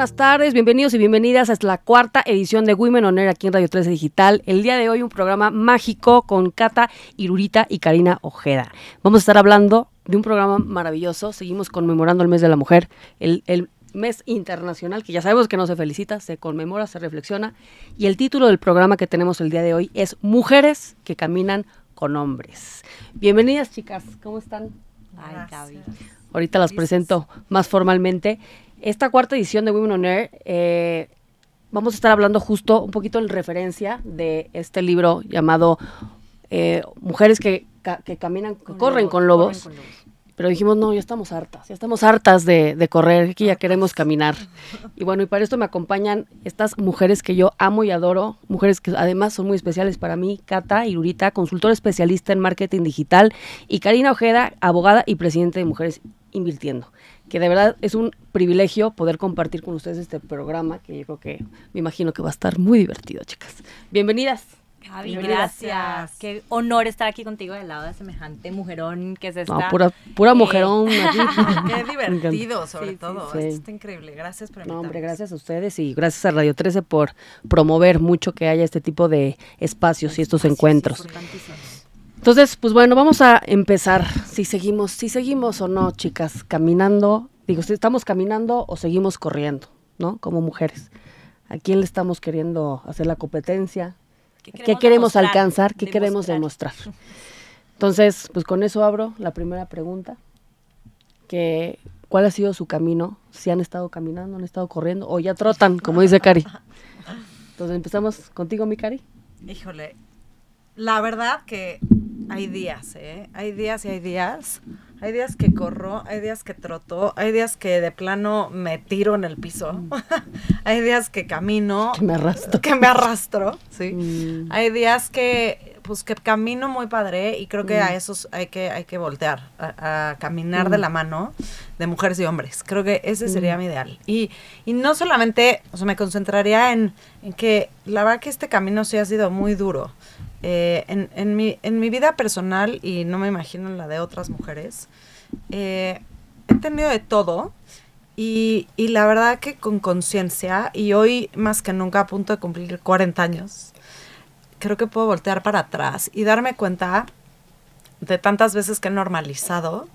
Buenas tardes, bienvenidos y bienvenidas a la cuarta edición de Women On Air aquí en Radio 13 Digital. El día de hoy un programa mágico con Cata Irurita y Karina Ojeda. Vamos a estar hablando de un programa maravilloso. Seguimos conmemorando el mes de la mujer, el, el mes internacional, que ya sabemos que no se felicita, se conmemora, se reflexiona. Y el título del programa que tenemos el día de hoy es Mujeres que caminan con hombres. Bienvenidas, chicas, ¿cómo están? Ay, Gaby. Ahorita las presento más formalmente. Esta cuarta edición de Women on Air, eh, vamos a estar hablando justo un poquito en referencia de este libro llamado eh, Mujeres que, que caminan, que corren con lobos. corren con lobos. Pero dijimos, no, ya estamos hartas, ya estamos hartas de, de correr, que ya queremos caminar. Y bueno, y para esto me acompañan estas mujeres que yo amo y adoro, mujeres que además son muy especiales para mí, Cata Irurita, consultora especialista en marketing digital, y Karina Ojeda, abogada y presidente de Mujeres Invirtiendo. Que de verdad es un privilegio poder compartir con ustedes este programa, que yo creo que me imagino que va a estar muy divertido, chicas. Bienvenidas. Gaby, gracias. Qué honor estar aquí contigo del lado de semejante mujerón que es esta. No, pura, pura Eh, mujerón. aquí. Qué divertido, sobre Sí, todo. sí. Esto está increíble. Gracias por No, hombre, gracias a ustedes y gracias a Radio 13 por promover mucho que haya este tipo de espacios y estos encuentros. Entonces, pues bueno, vamos a empezar. Si seguimos, si seguimos o no, chicas, caminando, digo, si estamos caminando o seguimos corriendo, ¿no? Como mujeres. ¿A quién le estamos queriendo hacer la competencia? ¿Qué queremos, demostrar? alcanzar? ¿Qué queremos demostrar? Entonces, pues con eso abro la primera pregunta. Que, ¿Cuál ha sido su camino? Si han estado caminando, han estado corriendo o ya trotan, como dice Cari. Entonces empezamos contigo, mi Cari. Híjole, la verdad que hay días, ¿eh? Hay días y hay días. Hay días que corro, hay días que troto, hay días que de plano me tiro en el piso. hay días que camino, Que me arrastro. que me arrastro, ¿sí? Mm. Hay días que, pues, que camino muy padre y creo que Mm. a esos hay que, hay que voltear, a, a caminar de la mano de mujeres y hombres. Creo que ese sería mi ideal. Y, y no solamente, o sea, me concentraría en, en que la verdad que este camino sí ha sido muy duro. Eh, en, en, mi, en mi vida personal, y no me imagino en la de otras mujeres, eh, he tenido de todo. Y, y la verdad que con conciencia, y hoy más que nunca a punto de cumplir 40 años, creo que puedo voltear para atrás y darme cuenta de tantas veces que he normalizado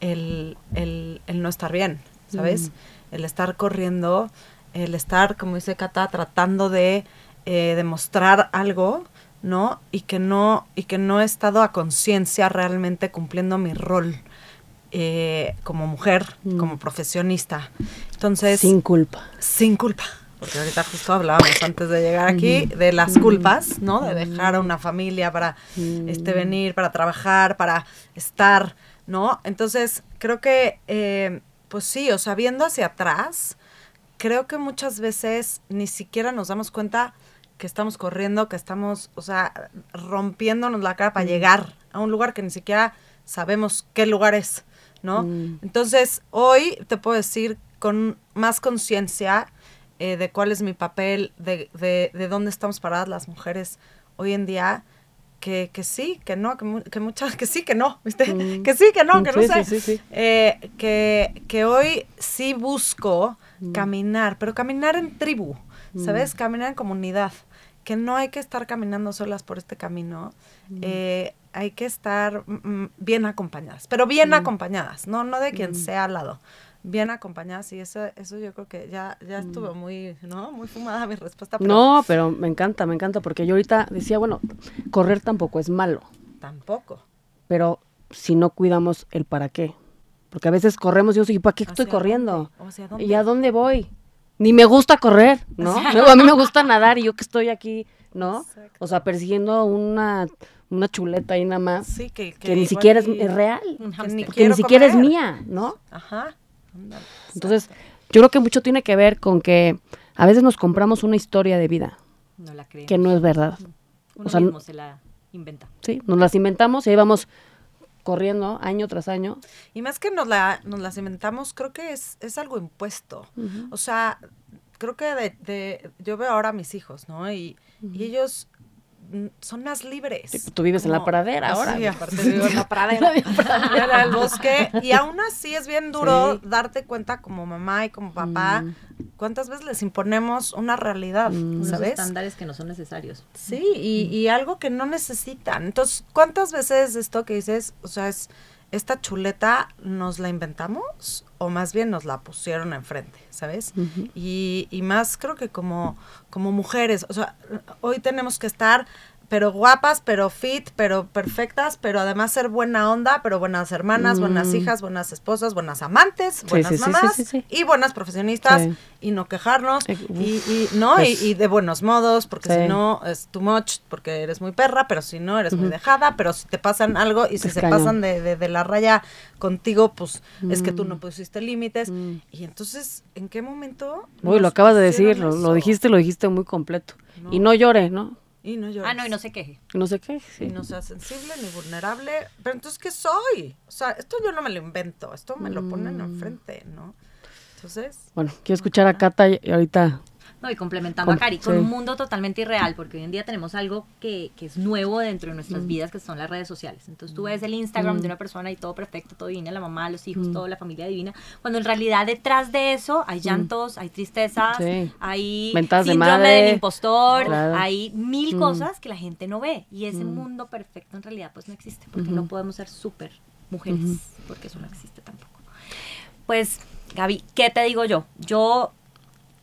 el, el- el no estar bien, ¿sabes? El estar corriendo, el estar, como dice Cata, tratando de eh, demostrar algo, ¿no? Y que no, y que no he estado a conciencia realmente cumpliendo mi rol eh, como mujer, Mm. como profesionista. Entonces, Sin culpa. sin culpa. Porque ahorita justo hablábamos antes de llegar aquí de las culpas, ¿no? De dejar a una familia para este venir, para trabajar, para estar, ¿no? Entonces, creo que, eh, pues sí, o sea, viendo hacia atrás, creo que muchas veces ni siquiera nos damos cuenta que estamos corriendo, que estamos, o sea, rompiéndonos la cara para llegar a un lugar que ni siquiera sabemos qué lugar es, ¿no? Mm. Entonces, hoy te puedo decir con más conciencia eh, de cuál es mi papel, de, de, de dónde estamos paradas las mujeres hoy en día, que, que sí, que no, que, mu- que muchas, que sí, que no, ¿viste? Mm. Que sí, que no, que no sé. sí, sí, sí. Eh, que, que hoy sí busco Mm. caminar, pero caminar en tribu, ¿sabes? Caminar en comunidad. Que no hay que estar caminando solas por este camino. Mm. eh, hay que estar mm, mm, bien acompañadas, pero bien acompañadas, no, no de quien sea al lado. Bien acompañadas y eso, eso yo creo que ya, ya estuvo muy, ¿no? Muy fumada mi respuesta, pero No, pero me encanta, me encanta, porque yo ahorita decía, bueno, correr tampoco es malo, tampoco. pero si no cuidamos el para qué. Porque a veces corremos y yo digo, ¿para qué estoy ¿Hacia corriendo? ¿Y a dónde voy? Ni me gusta correr, ¿no? Luego a mí me gusta nadar y yo que estoy aquí, ¿no? Exacto. O sea, persiguiendo una, una chuleta ahí nada más, Sí, que, que, ni siquiera es, real, que ni que ni siquiera es mía, ¿no? Ajá. Entonces, yo creo que mucho tiene que ver con que a veces nos compramos una historia de vida No la creemos. que no es verdad. Uno o sea, mismo se la inventa. Sí, nos las inventamos y ahí vamos corriendo año tras año. Y más que nos, la, nos las inventamos, creo que es, es algo impuesto. O sea, creo que de, de- yo veo ahora a mis hijos, ¿no? Y, y ellos son más libres. Sí, tú vives en la pradera ahora. Sí, aparte vivo en la pradera. Era el bosque. Y aún así es bien duro Sí. darte cuenta como mamá y como papá Mm. cuántas veces les imponemos una realidad, Unos ¿sabes? estándares que no son necesarios. Sí, y, y algo que no necesitan. Entonces, ¿cuántas veces esto que dices, o sea, es esta chuleta nos la inventamos o más bien nos la pusieron enfrente, ¿sabes? Y, y más creo que como, como mujeres, o sea, hoy tenemos que estar pero guapas, pero fit, pero perfectas, pero además ser buena onda, pero buenas hermanas, buenas Mm. hijas, buenas esposas, buenas amantes, buenas sí, sí, mamás sí, y buenas profesionistas y no quejarnos Eh, y, y no y, es- y de buenos modos porque si no es too much porque eres muy perra pero si no eres muy dejada pero si te pasan algo y si Es se cañón. pasan de, de- de la raya contigo pues es que tú Mm. no pusiste límites Mm. y entonces en qué momento Uy, lo acabas de decir, lo, lo dijiste, lo dijiste muy completo. No. Y no llore, ¿no? Y no llores. Ah, no, y no se queje. No sé qué. sí. y no sea sensible ni vulnerable pero entonces qué soy o sea esto yo no me lo invento esto me lo ponen Mm. enfrente no entonces Bueno, quiero escuchar a Cata y ahorita. No, y complementando Com- a Cari, con un mundo totalmente irreal, porque hoy en día tenemos algo que, que es nuevo dentro de nuestras vidas, que son las redes sociales. Entonces tú ves el Instagram de una persona y todo perfecto, todo divino, la mamá, los hijos, toda la familia divina, cuando en realidad detrás de eso hay llantos, hay tristezas, Sí. hay Mentadas de madre. del impostor, Claro. hay mil Mm. cosas que la gente no ve. Y ese mundo perfecto en realidad pues no existe, porque no podemos ser súper mujeres, porque eso no existe tampoco. Pues, Gaby, ¿qué te digo yo? Yo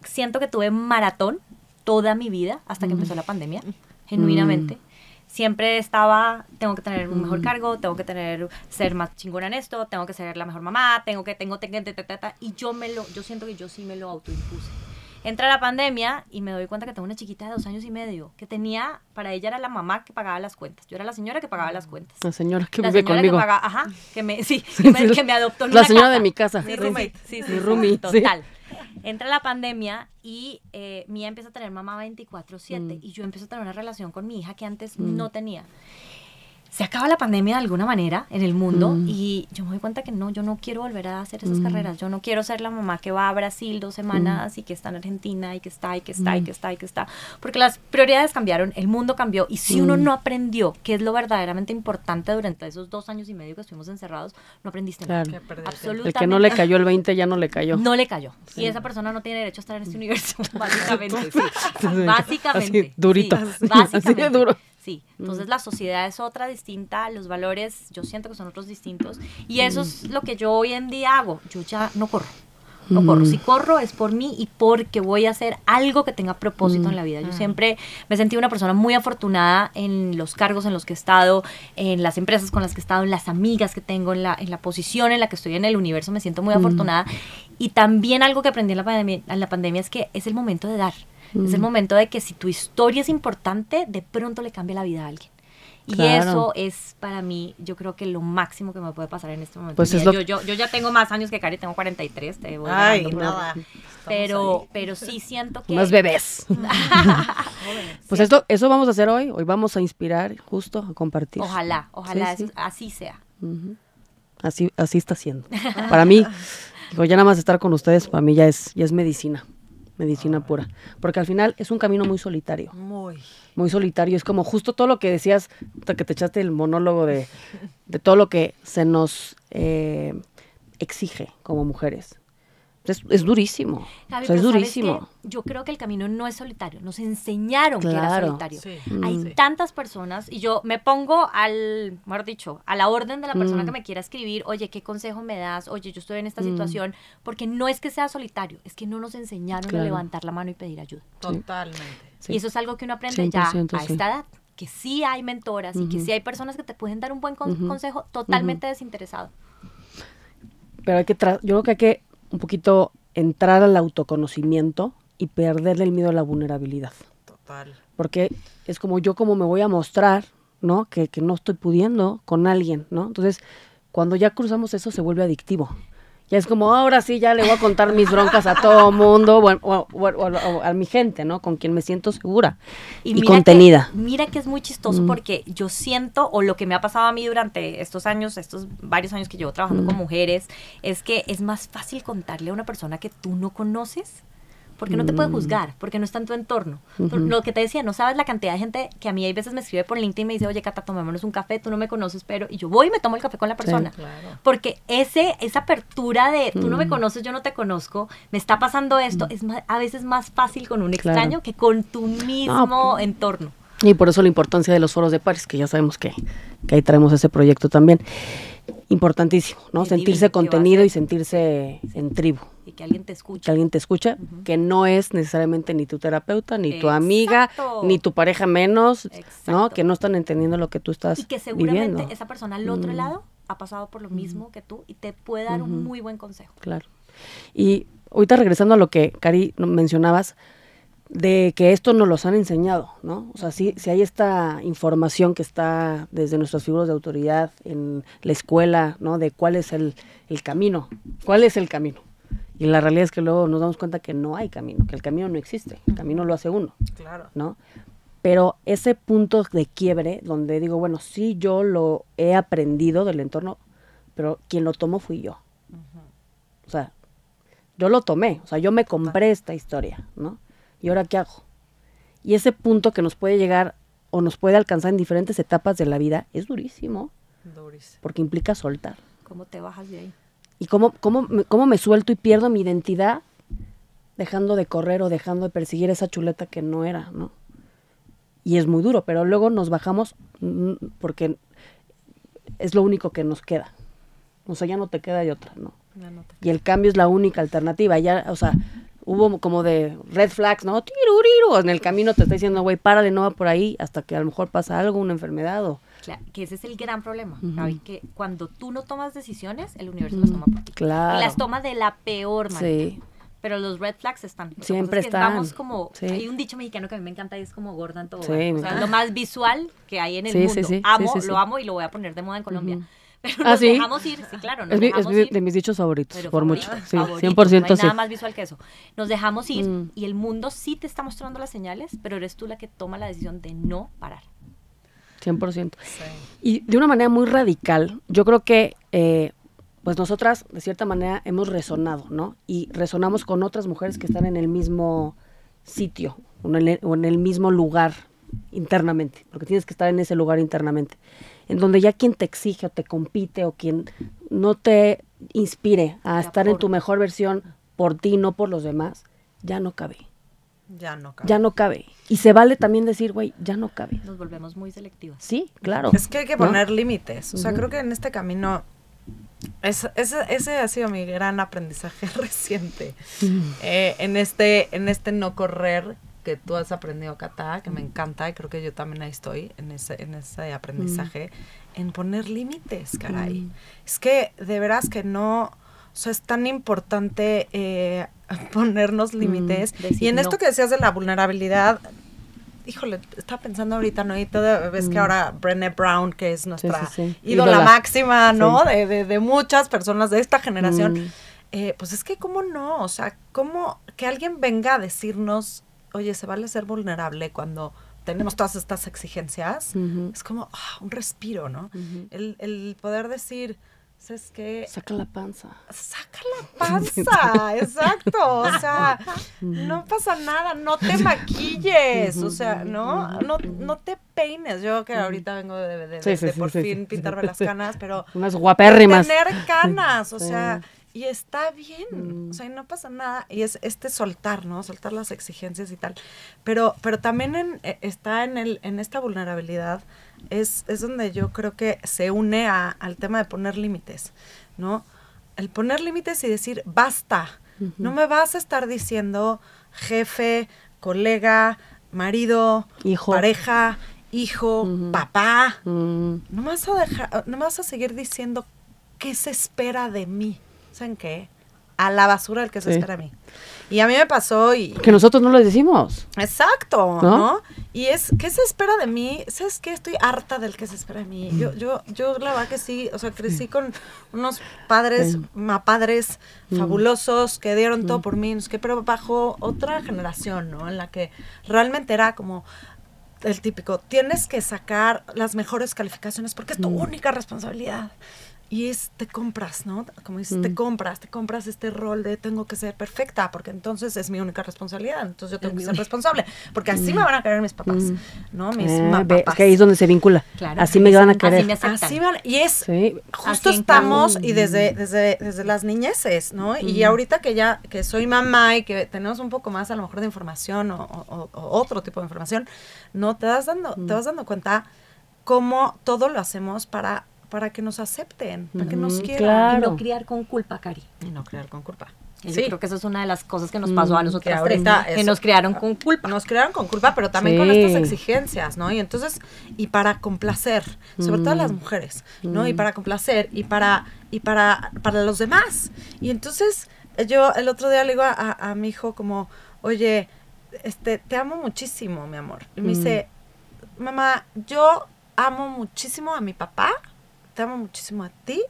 siento que tuve maratón toda mi vida hasta que empezó la pandemia, genuinamente. Siempre estaba, tengo que tener un mejor cargo, tengo que tener, ser más chingona en esto, tengo que ser la mejor mamá, tengo que, tengo, tengo, ta, ta, ta, y yo me lo, yo siento que yo sí me lo autoimpuse. Entra la pandemia y me doy cuenta que tengo una chiquita de dos años y medio, que tenía, para ella era la mamá que pagaba las cuentas, yo era la señora que pagaba las cuentas. La señora que La vive señora conmigo. que paga, ajá, que me, sí, que me, que me adoptó en La una señora casa. de mi casa. Sí, Sí, roommate. Sí, sí, sí, sí. total. Entra la pandemia y eh, Mía empieza a tener mamá 24/7 Mm. y yo empiezo a tener una relación con mi hija que antes no tenía. Se acaba la pandemia de alguna manera en el mundo Mm. y yo me doy cuenta que no, yo no quiero volver a hacer esas carreras. Yo no quiero ser la mamá que va a Brasil dos semanas Mm. y que está en Argentina y que está y que está y que está y que está. Porque las prioridades cambiaron, el mundo cambió y si uno Mm. no aprendió qué es lo verdaderamente importante durante esos dos años y medio que estuvimos encerrados, no aprendiste nada. Claro. tiempo. Absolutamente. El que no le cayó el 20 ya no le cayó. No le cayó. Y esa persona no tiene derecho a estar en este universo, básicamente. sí. Básicamente. Así, durito. sí, Así de duro. Sí. Entonces la sociedad es otra distinta, los valores yo siento que son otros distintos. Y eso es lo que yo hoy en día hago. Yo ya no corro. No corro. Si corro es por mí y porque voy a hacer algo que tenga propósito en la vida. Yo siempre me sentí una persona muy afortunada en los cargos en los que he estado, en las empresas con las que he estado, en las amigas que tengo, en la, en la posición en la que estoy en el universo. Me siento muy afortunada. Y también algo que aprendí en la pandemia, en la pandemia es que es el momento de dar. Es el momento de que si tu historia es importante, de pronto le cambia la vida a alguien. Y Claro. eso es para mí, yo creo que lo máximo que me puede pasar en este momento. Pues es lo- yo, yo, yo ya tengo más años que Cari, tengo 43, te voy ay nada Pero, pero sí siento que... Unas bebés. Pues esto, eso vamos a hacer hoy. Hoy vamos a inspirar, justo, a compartir. Ojalá, ojalá Sí, eso- sí. así sea. Así, así está siendo. Para mí, digo, ya nada más estar con ustedes, para mí ya es, ya es medicina. Medicina pura. Porque al final es un camino muy solitario. muy Muy solitario. Es como justo todo lo que decías, hasta que te echaste el monólogo de, de todo lo que se nos eh, exige como mujeres. Es, es durísimo. O sea, es pero ¿sabes durísimo. Yo creo que el camino no es solitario. Nos enseñaron que era solitario. Sí. Hay Mm. Sí. tantas personas y yo me pongo al, mejor dicho, a la orden de la persona Mm. que me quiera escribir, oye, ¿qué consejo me das? Oye, yo estoy en esta Mm. situación, porque no es que sea solitario, es que no nos enseñaron Claro. a levantar la mano y pedir ayuda. totalmente Sí. Y eso es algo que uno aprende ya 100% a sí. esta edad, que sí hay mentoras y que sí hay personas que te pueden dar un buen con- consejo totalmente desinteresado. Pero hay que, tra- yo creo que hay que un poquito entrar al autoconocimiento y perderle el miedo a la vulnerabilidad. total Porque es como yo como me voy a mostrar, ¿no? Que, que no estoy pudiendo con alguien, ¿no? Entonces, cuando ya cruzamos eso se vuelve adictivo. Ya es como, ahora sí, ya le voy a contar mis broncas a todo mundo, bueno, o, o- o- a mi gente, ¿no? Con quien me siento segura y, mira contenida. Que, mira que es muy chistoso Mm. porque yo siento, o lo que me ha pasado a mí durante estos años, estos varios años que llevo trabajando Mm. con mujeres, es que es más fácil contarle a una persona que tú no conoces porque no te puede juzgar, porque no está en tu entorno. Lo que te decía, no sabes la cantidad de gente que a mí hay veces me escribe por LinkedIn y me dice, oye, Cata, tomémonos un café, tú no me conoces, pero... Y yo voy y me tomo el café con la persona. Porque ese, esa apertura de, tú no me conoces, yo no te conozco, me está pasando esto, es a veces más fácil con un extraño que con tu mismo pues, entorno. Y por eso la importancia de los foros de pares, que ya sabemos que, que ahí traemos ese proyecto también. Importantísimo, ¿no? sentirse contenido y sentirse en tribu. Y que alguien te escuche. Que alguien te escucha, que no es necesariamente ni tu terapeuta, ni tu amiga, ni tu pareja menos, ¿no? Que no están entendiendo lo que tú estás Y que seguramente esa persona al otro mm. lado ha pasado por lo mismo que tú y te puede dar un muy buen consejo. Claro. Y ahorita regresando a lo que, Cari, mencionabas, de que esto nos los han enseñado, ¿no? O sea, si, si hay esta información que está desde nuestras figuras de autoridad en la escuela, ¿no? De cuál es el, el camino, cuál es el camino. Y la realidad es que luego nos damos cuenta que no hay camino, que el camino no existe, el camino lo hace uno. Claro. ¿No? Pero ese punto de quiebre donde digo, bueno, sí, yo lo he aprendido del entorno, pero quien lo tomó fui yo. O sea, yo lo tomé, o sea, yo me compré esta historia, ¿no? ¿Y ahora qué hago? Y ese punto que nos puede llegar o nos puede alcanzar en diferentes etapas de la vida es durísimo. Durísimo. Porque implica soltar. ¿Cómo te bajas de ahí? ¿Y cómo, cómo, cómo me suelto y pierdo mi identidad dejando de correr o dejando de perseguir esa chuleta que no era, ¿no? Y es muy duro, pero luego nos bajamos mm, porque es lo único que nos queda. O sea, ya no te queda de otra, ¿no? y el cambio es la única alternativa. Ya, o sea, hubo como de red flags, ¿no? Tiruriru. En el camino te está diciendo, güey, párale, no va por ahí, hasta que a lo mejor pasa algo, una enfermedad o... Claro, que ese es el gran problema, que cuando tú no tomas decisiones, el universo las toma por ti. Claro. Y las toma de la peor manera. Sí. Pero los red flags están. Siempre están. Vamos como, hay un dicho mexicano que a mí me encanta y es como gorda en todo. Sí, o sea, lo más visual que hay en el mundo. Amo, lo amo y lo voy a poner de moda en Colombia. Pero ¿Ah, nos dejamos ir, sí, claro. Nos es, dejamos es de mis dichos favoritos, por mucho. Sí, 100% no hay nada más visual que eso. Nos dejamos ir mm. y el mundo sí te está mostrando las señales, pero eres tú la que toma la decisión de no parar. 100%. Sí. Y de una manera muy radical, yo creo que eh, pues nosotras de cierta manera hemos resonado, ¿no? Y resonamos con otras mujeres que están en el mismo sitio o en el mismo lugar internamente, porque tienes que estar en ese lugar internamente en donde ya quien te exige o te compite o quien no te inspire a estar en tu mejor versión por ti, no por los demás, ya no cabe. Ya no cabe. Ya no cabe. Y se vale también decir, güey, ya no cabe. Nos volvemos muy selectivos. Sí, claro. Es que hay que poner límites. O sea, creo que en este camino ese, ese, ha sido mi gran aprendizaje reciente. Eh, en, este, en este no correr que tú has aprendido, Cata, que me encanta, y creo que yo también ahí estoy en ese, en ese aprendizaje, en poner límites, caray. Es que de veras que no, o sea, es tan importante eh, ponernos límites. y en esto que decías de la vulnerabilidad, híjole, estaba pensando ahorita, ¿no? Y toda vez que ahora Brené Brown, que es nuestra ídola, máxima, ¿no? De, de, de, muchas personas de esta generación. Eh, pues es que, ¿cómo no? O sea, ¿cómo que alguien venga a decirnos oye, se vale ser vulnerable cuando tenemos todas estas exigencias, es como ah, un respiro, ¿no? el, poder decir, ¿sabes qué? Saca la panza. Saca la panza, exacto. O sea, no pasa nada, no te maquilles, o sea, ¿no? No, no te peines. Yo que ahorita vengo de, por fin pintarme las canas, pero... Unas guapérrimas. Tener canas, o sea y está bien, o sea, no pasa nada. Y es este soltar, ¿no? Soltar las exigencias y tal. Pero, pero también en, eh, está en, el, en esta vulnerabilidad, es, es donde yo creo que se une a, al tema de poner límites, ¿no? El poner límites y decir, basta, no me vas a estar diciendo jefe, colega, marido, hijo. pareja, hijo, papá. No me vas a dejar, no me vas a seguir diciendo qué se espera de mí. ¿saben qué? A la basura el que se espera a mí. Y a mí me pasó y... Que nosotros no lo decimos. Exacto, ¿no? Y es, ¿qué se espera de mí? ¿Sabes qué? Estoy harta del que se espera de mí. Yo, yo, yo la verdad que sí, o sea, crecí con unos padres, mapadres fabulosos que dieron todo por mí, que, pero bajo otra generación, ¿no? En la que realmente era como el típico, tienes que sacar las mejores calificaciones porque es tu única responsabilidad. Y es, te compras, ¿no? Como dices, te compras, te compras este rol de tengo que ser perfecta, porque entonces es mi única responsabilidad, entonces yo tengo que ser responsable, porque así me van a querer mis papás, ¿no? Mis Eh, ve, es papás. que ahí es donde se vincula. Claro. Así me van a Así querer. me aceptan. Así van, y es, Sí. justo Así estamos, y desde, desde, desde las niñeces, ¿no? Y ahorita que ya, que soy mamá y que tenemos un poco más a lo mejor de información o, o- o otro tipo de información, no te das dando, te vas dando cuenta cómo todo lo hacemos para, para que nos acepten, para que nos quieran. claro. Y no criar con culpa, Cari. Y no crear con culpa. Y Sí. Yo creo que esa es una de las cosas que nos pasó a nosotros que ahorita que eso- nos criaron con culpa. Nos crearon con culpa, pero también con estas exigencias, ¿no? Y entonces, y para complacer, sobre todo a las mujeres, ¿no? Y para complacer, y para, y para, para los demás. Y entonces, yo el otro día le digo a, a- a mi hijo como, oye, este, te amo muchísimo, mi amor. Y me dice, mamá, yo amo muchísimo a mi papá, te amo muchísimo a ti,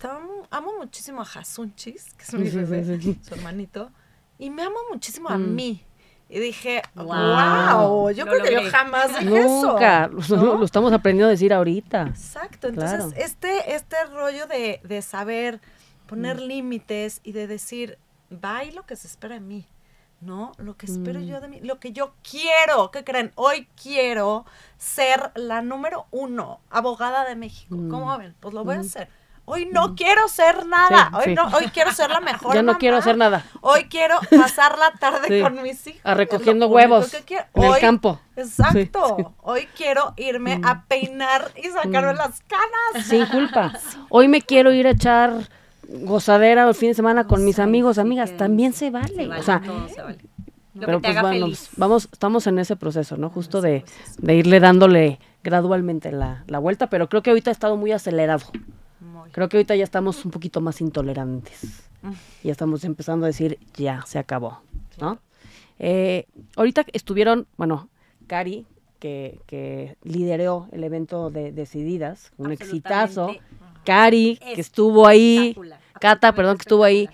te amo, amo muchísimo a Jasunchis, que es mi Sí, sí, bebé, sí, sí. su hermanito, y me amo muchísimo a Mm. mí. Y dije, wow, Guau, yo lo creo que yo jamás dije eso. Nunca. ¿no? Lo estamos aprendiendo a decir ahorita. Exacto, entonces Claro. este, este rollo de, de saber poner Mm. límites y de decir, va y lo que se espera de mí, ¿no? Lo que espero Mm. yo de mí, lo que yo quiero, ¿qué creen? Hoy quiero ser la número uno, abogada de México. Mm. ¿Cómo ven? Pues lo voy a hacer. Hoy no quiero ser nada, Sí, hoy sí. no, hoy quiero ser la mejor Ya no mamá. quiero hacer nada. Hoy quiero pasar la tarde Sí. con mis hijos. A recogiendo huevos que en el campo. Exacto. Hoy quiero irme a peinar y sacarme las canas. Sin culpa. Hoy me quiero ir a echar gozadera el fin de semana con mis amigos, amigas. También se vale. Se vale, o sea, todo se vale. Lo pero que te pues haga bueno, feliz. vamos, estamos en ese proceso, ¿no? Justo de, de irle dándole gradualmente la, la vuelta, pero creo que ahorita ha estado muy acelerado. Muy. Creo que ahorita ya estamos un poquito más intolerantes. Ya estamos empezando a decir, ya, se acabó, ¿no? Eh, ahorita estuvieron, bueno, Cari, que, que lideró el evento de Decididas, un exitazo. Cari, que estuvo ahí. Cata, perdón, que estuvo ahí.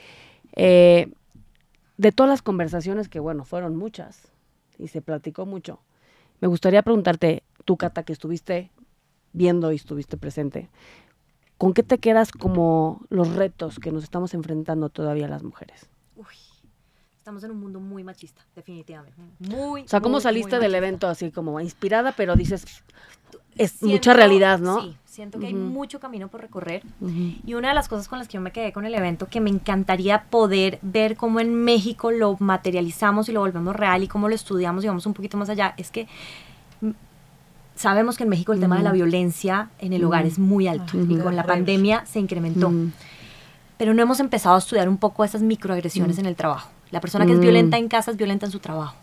Eh, de todas las conversaciones que, bueno, fueron muchas y se platicó mucho, me gustaría preguntarte, tú, Cata, que estuviste viendo y estuviste presente, ¿con qué te quedas como los retos que nos estamos enfrentando todavía las mujeres? Uy, estamos en un mundo muy machista, definitivamente. Muy. O sea, ¿cómo muy, saliste muy del machista. evento así como inspirada, pero dices, es Siento- mucha realidad, ¿no? Sí, siento que hay Ujú. mucho camino por recorrer. Ujú. Y una de las cosas con las que yo me quedé con el evento, que me encantaría poder ver cómo en México lo materializamos y lo volvemos real y cómo lo estudiamos y vamos un poquito más allá, es que sabemos que en México el tema de la violencia en el hogar es muy alto y con la pandemia se incrementó. Pero no hemos empezado a estudiar un poco esas microagresiones en el trabajo. La persona que es Mm. violenta en casa es violenta en su trabajo.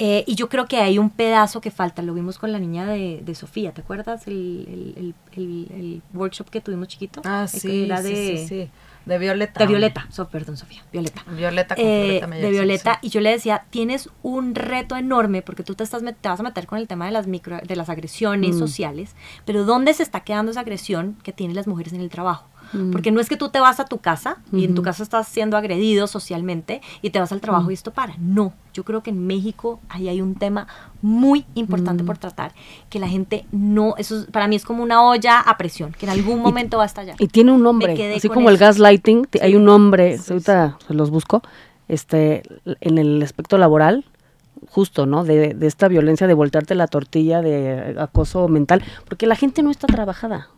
Eh, y yo creo que hay un pedazo que falta, lo vimos con la niña de, de Sofía, ¿te acuerdas? El, el- el- workshop que tuvimos chiquito. Ah, sí, sí, de, sí, sí. De Violeta. de Violeta, so- perdón, Sofía, Violeta. Violeta con Eh, Violeta de Meyer, Violeta sí. y yo le decía tienes un reto enorme porque tú te estás met- te vas a meter con el tema de las micro de las agresiones Mm. sociales pero dónde se está quedando esa agresión que tienen las mujeres en el trabajo Mm. porque no es que tú te vas a tu casa y en tu casa estás siendo agredido socialmente y te vas al trabajo Mm. y esto para no yo creo que en México ahí hay un tema muy importante Mm. por tratar que la gente no eso es- para mí es como una olla a presión que en algún momento va a estallar Y tiene un nombre, así como el gaslighting, t- hay un nombre, ahorita se los busco, este, en el aspecto laboral, justo, ¿no? De, de esta violencia de voltearte la tortilla, de acoso mental, porque la gente no está trabajada.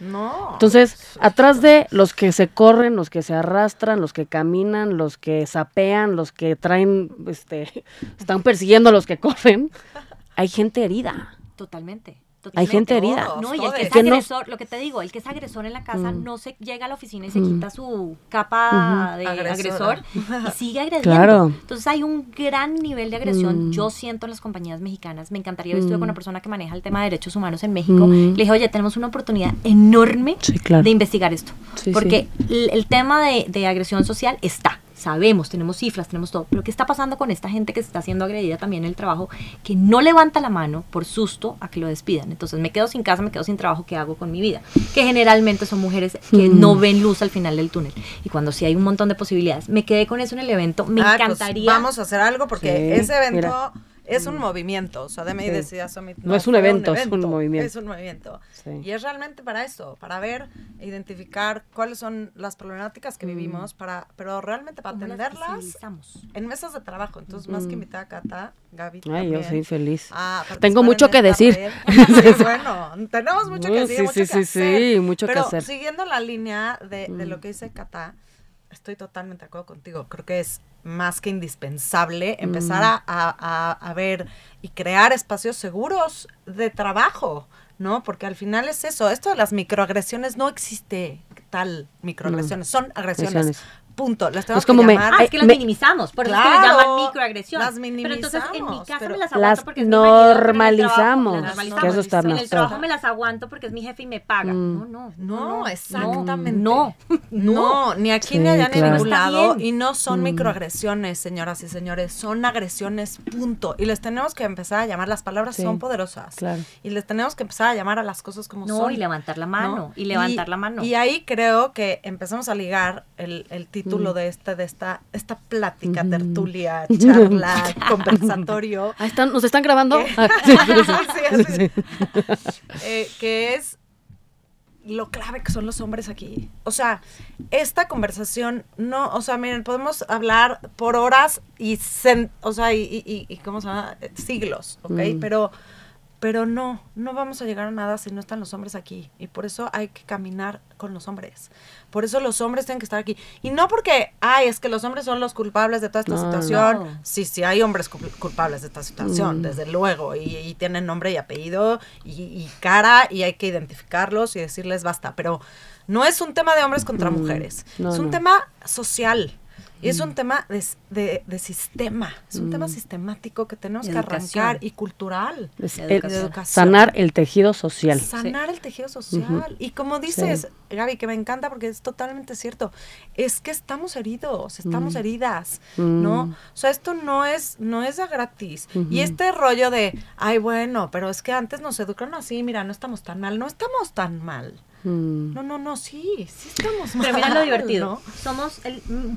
No. Entonces, atrás de los que se corren, los que se arrastran, los que caminan, los que sapean, los que traen, este, están persiguiendo a los que corren, hay gente herida. Totalmente. Hay gente herida. No, y el que es Que no- agresor, lo que te digo, el que es agresor en la casa Mm. no se llega a la oficina y se Mm. quita su capa de Agresora. agresor y sigue agrediendo. Claro. Entonces hay un gran nivel de agresión. Mm. Yo siento en las compañías mexicanas, me encantaría, yo estuve Mm. con una persona que maneja el tema de derechos humanos en México, Mm. le dije, oye, tenemos una oportunidad enorme Sí, claro. de investigar esto. Sí, porque El, el tema de, de agresión social está. Sabemos, tenemos cifras, tenemos todo. Pero ¿qué está pasando con esta gente que se está siendo agredida también en el trabajo? Que no levanta la mano por susto a que lo despidan. Entonces me quedo sin casa, me quedo sin trabajo, ¿qué hago con mi vida? Que generalmente son mujeres que Mm. no ven luz al final del túnel. Y cuando sí hay un montón de posibilidades. Me quedé con eso en el evento. Me Ah, pues encantaría. vamos a hacer algo porque Sí, ese evento mira. Es un movimiento. O sea, de Sí. decía Summit. No es un fue evento, es un movimiento. Es un movimiento. Sí. Y es realmente para eso, para ver, identificar cuáles son las problemáticas Mm. que vivimos, para, pero realmente para ¿Cómo las atenderlas en mesas de trabajo. Entonces, más que invitar a Cata, Gaby. Mm. Ay, yo también, soy feliz. a participar Tengo en mucho que decir. Sí, bueno, tenemos mucho que Uh, decir, sí, mucho sí, que sí, hacer. sí, mucho que Pero hacer. Mm. siguiendo la línea de, de lo que dice Cata, estoy totalmente de acuerdo contigo. Creo que es más que indispensable empezar Mm. a, a- a- ver y crear espacios seguros de trabajo, ¿no? Porque al final es eso. Esto de las microagresiones no existe tal microagresiones, son agresiones. Agresiones. Punto. Las tenemos Es como que me- llamar. Ah, es que las me- minimizamos, por eso es que le llaman microagresiones. las Pero entonces en mi minimizamos, casa me las aguanto Las porque es mi marido, normalizamos, las que normalizamos. eso está En el trabajo me las aguanto porque es mi jefe y me paga. Mm. No, no. No, exactamente. No, No, ni aquí Sí, ni allá ni en ningún lado. Y no son Mm. microagresiones, señoras y señores. Son agresiones, punto. Y les tenemos que empezar a llamar. Las palabras Sí, son poderosas. claro. Y les tenemos que empezar a llamar a las cosas como No, son. y levantar la mano, ¿no? y levantar la mano. Y ahí creo que empezamos a ligar el, el título de este, de esta, esta plática, tertulia, charla, conversatorio. Ah, están, ¿Nos están grabando? Eh, que es lo clave que son los hombres aquí. O sea, esta conversación no, o sea, miren, podemos hablar por horas y, o sea, y, y- y- y ¿cómo se llama? Eh, Siglos, ¿ok? Mm. Pero, pero no, no vamos a llegar a nada si no están los hombres aquí. Y por eso hay que caminar con los hombres. Por eso los hombres tienen que estar aquí. Y no porque, ay, es que los hombres son los culpables de toda esta No, situación. no. Sí, sí, hay hombres cul- culpables de esta situación, Mm. desde luego, y, y tienen nombre y apellido y, y cara, y hay que identificarlos y decirles basta. Pero no es un tema de hombres contra Mm, mujeres, no, es un no. tema social. Y es un tema de, s- de- de sistema, es un tema sistemático que tenemos que arrancar y cultural. Es el- educación. sanar el tejido social. Sanar el tejido social. Y como dices, Gaby, que me encanta porque es totalmente cierto, es que estamos heridos, estamos Mm. heridas, Mm. ¿no? O sea, esto no es, no es de gratis. Y este rollo de, ay, bueno, pero es que antes nos educaron así, mira, no estamos tan mal, no estamos tan mal. Mm. No, no, no, sí, sí estamos mal. Pero mira lo divertido. ¿no? Somos el mm,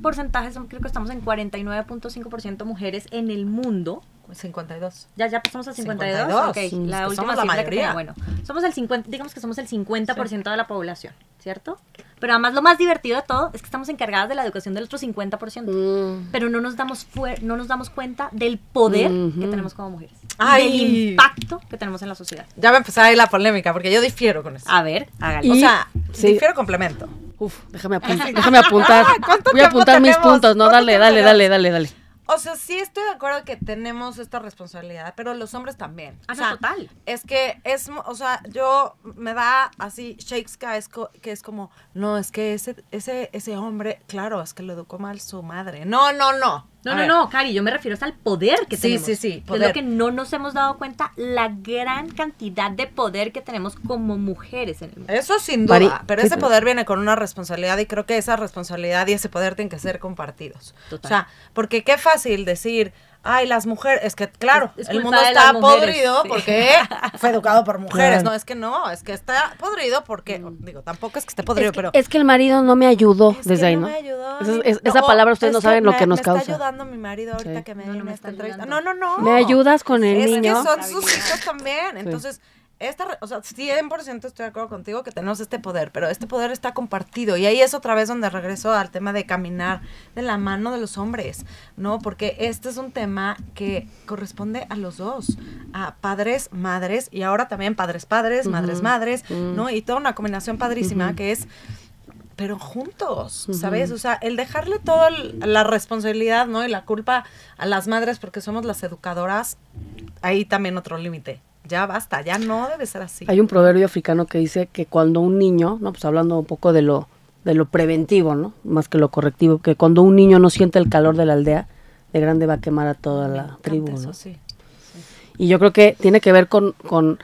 porcentaje, creo que estamos en 49.5% mujeres en el mundo. 52. Ya, ya pasamos a 52. 52. Ok, Mm, la que última somos la que tengo, bueno, somos el 50, digamos que somos el 50% de la población, ¿cierto? Pero además lo más divertido de todo es que estamos encargadas de la educación del otro 50%. Mm. Pero no nos damos no nos damos cuenta del poder que Ujú. tenemos como mujeres. Ay. Del impacto que tenemos en la sociedad. Ya va a empezar ahí la polémica, porque yo difiero con eso. A ver, hágale. o sea, sí. difiero complemento. Uf, déjame, apuntar, déjame apuntar. ¿Cuánto Voy a apuntar mis tenemos? puntos. No, ¿Cuánto dale, dale, dale, dale, dale. O sea, sí estoy de acuerdo que tenemos esta responsabilidad, pero los hombres también. Ah, o sea, total. Es que es, o sea, yo me da así shakes que es, que es como, no, es que ese, ese, ese hombre, claro, es que lo educó mal su madre. No, no, no. No, A no, ver, no, Cari, yo me refiero es al poder que Sí, tenemos. sí, sí, Que Es lo que no nos hemos dado cuenta, la gran cantidad de poder que tenemos como mujeres en el mundo. Eso sin duda, Pari- pero sí, ese poder viene con una responsabilidad y creo que esa responsabilidad y ese poder tienen que ser compartidos. Total. O sea, porque qué fácil decir, ay, las mujeres, es que claro, Es- es el mundo está mujeres, podrido sí. porque fue educado por mujeres. Claro. No, es que no, es que está podrido porque, digo, tampoco es que esté podrido, es, que, pero... es que el marido no me ayudó Es que desde ahí, no ¿no? me ayudó, Esa- ni- es- no, esa palabra ustedes es no saben lo me- que nos me causa. está ayudando mi marido ahorita Sí. que me No, no me está entrevista. No, no, no. ¿Me ayudas con el es niño? que son sus hijos también. Entonces, esta, o sea, 100% estoy de acuerdo contigo que tenemos este poder, pero este poder está compartido. Y ahí es otra vez donde regreso al tema de caminar de la mano de los hombres, ¿no? Porque este es un tema que corresponde a los dos, a padres, madres, y ahora también padres, padres, madres, madres. ¿no? Y toda una combinación padrísima que es pero juntos. ¿sabes? O sea, el dejarle toda la responsabilidad, ¿no? Y la culpa a las madres porque somos las educadoras, ahí también otro límite. Ya basta, ya no debe ser así. Hay un proverbio africano que dice que cuando un niño, no, pues hablando un poco de lo de lo preventivo, ¿no? Más que lo correctivo, que cuando un niño no siente el calor de la aldea, de grande va a quemar a toda la tribu, eso, ¿no? sí. Y yo creo que tiene que ver con, con